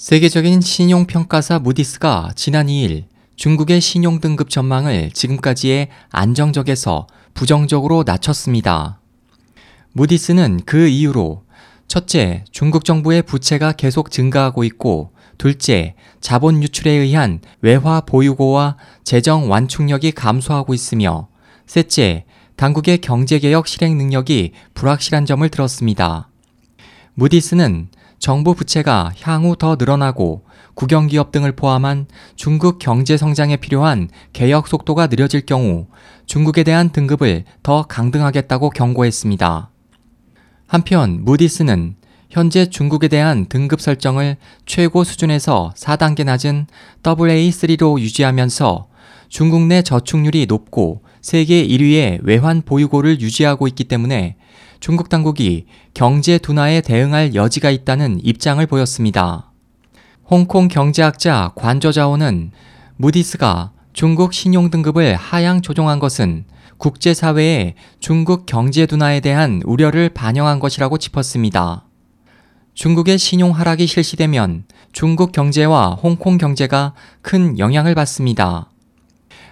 세계적인 신용평가사 무디스가 지난 2일 중국의 신용등급 전망을 지금까지의 안정적에서 부정적으로 낮췄습니다. 무디스는 그 이유로 첫째, 중국 정부의 부채가 계속 증가하고 있고 둘째, 자본 유출에 의한 외화 보유고와 재정 완충력이 감소하고 있으며 셋째, 당국의 경제개혁 실행 능력이 불확실한 점을 들었습니다. 무디스는 정부 부채가 향후 더 늘어나고 국영기업 등을 포함한 중국 경제 성장에 필요한 개혁 속도가 느려질 경우 중국에 대한 등급을 더 강등하겠다고 경고했습니다. 한편 무디스는 현재 중국에 대한 등급 설정을 최고 수준에서 4단계 낮은 AA3로 유지하면서 중국 내 저축률이 높고 세계 1위의 외환 보유고를 유지하고 있기 때문에 중국 당국이 경제 둔화에 대응할 여지가 있다는 입장을 보였습니다. 홍콩 경제학자 관저자오는 무디스가 중국 신용 등급을 하향 조정한 것은 국제사회의 중국 경제 둔화에 대한 우려를 반영한 것이라고 짚었습니다. 중국의 신용 하락이 실시되면 중국 경제와 홍콩 경제가 큰 영향을 받습니다.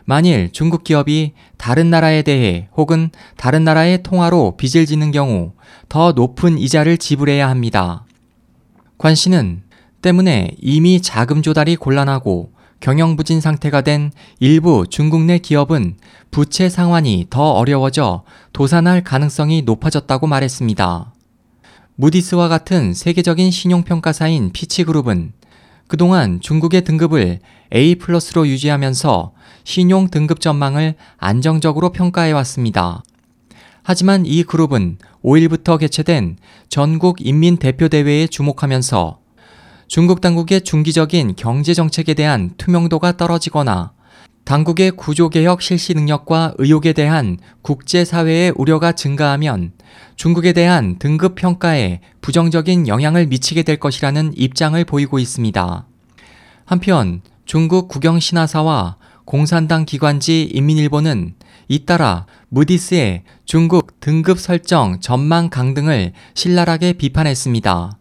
만일 중국 기업이 다른 나라에 대해 혹은 다른 나라의 통화로 빚을 짓는 경우 더 높은 이자를 지불해야 합니다. 관 씨는 때문에 이미 자금 조달이 곤란하고 경영 부진 상태가 된 일부 중국 내 기업은 부채 상환이 더 어려워져 도산할 가능성이 높아졌다고 말했습니다. 무디스와 같은 세계적인 신용평가사인 피치그룹은 그동안 중국의 등급을 A+로 유지하면서 신용 등급 전망을 안정적으로 평가해 왔습니다. 하지만 이 그룹은 5일부터 개최된 전국 인민대표대회에 주목하면서 중국 당국의 중기적인 경제 정책에 대한 투명도가 떨어지거나 당국의 구조개혁 실시 능력과 의욕에 대한 국제사회의 우려가 증가하면 중국에 대한 등급 평가에 부정적인 영향을 미치게 될 것이라는 입장을 보이고 있습니다. 한편 중국 국영신화사와 공산당 기관지 인민일보는 잇따라 무디스의 중국 등급 설정 전망 강등을 신랄하게 비판했습니다.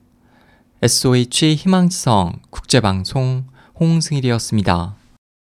SOH 희망지성 국제방송 홍승일이었습니다.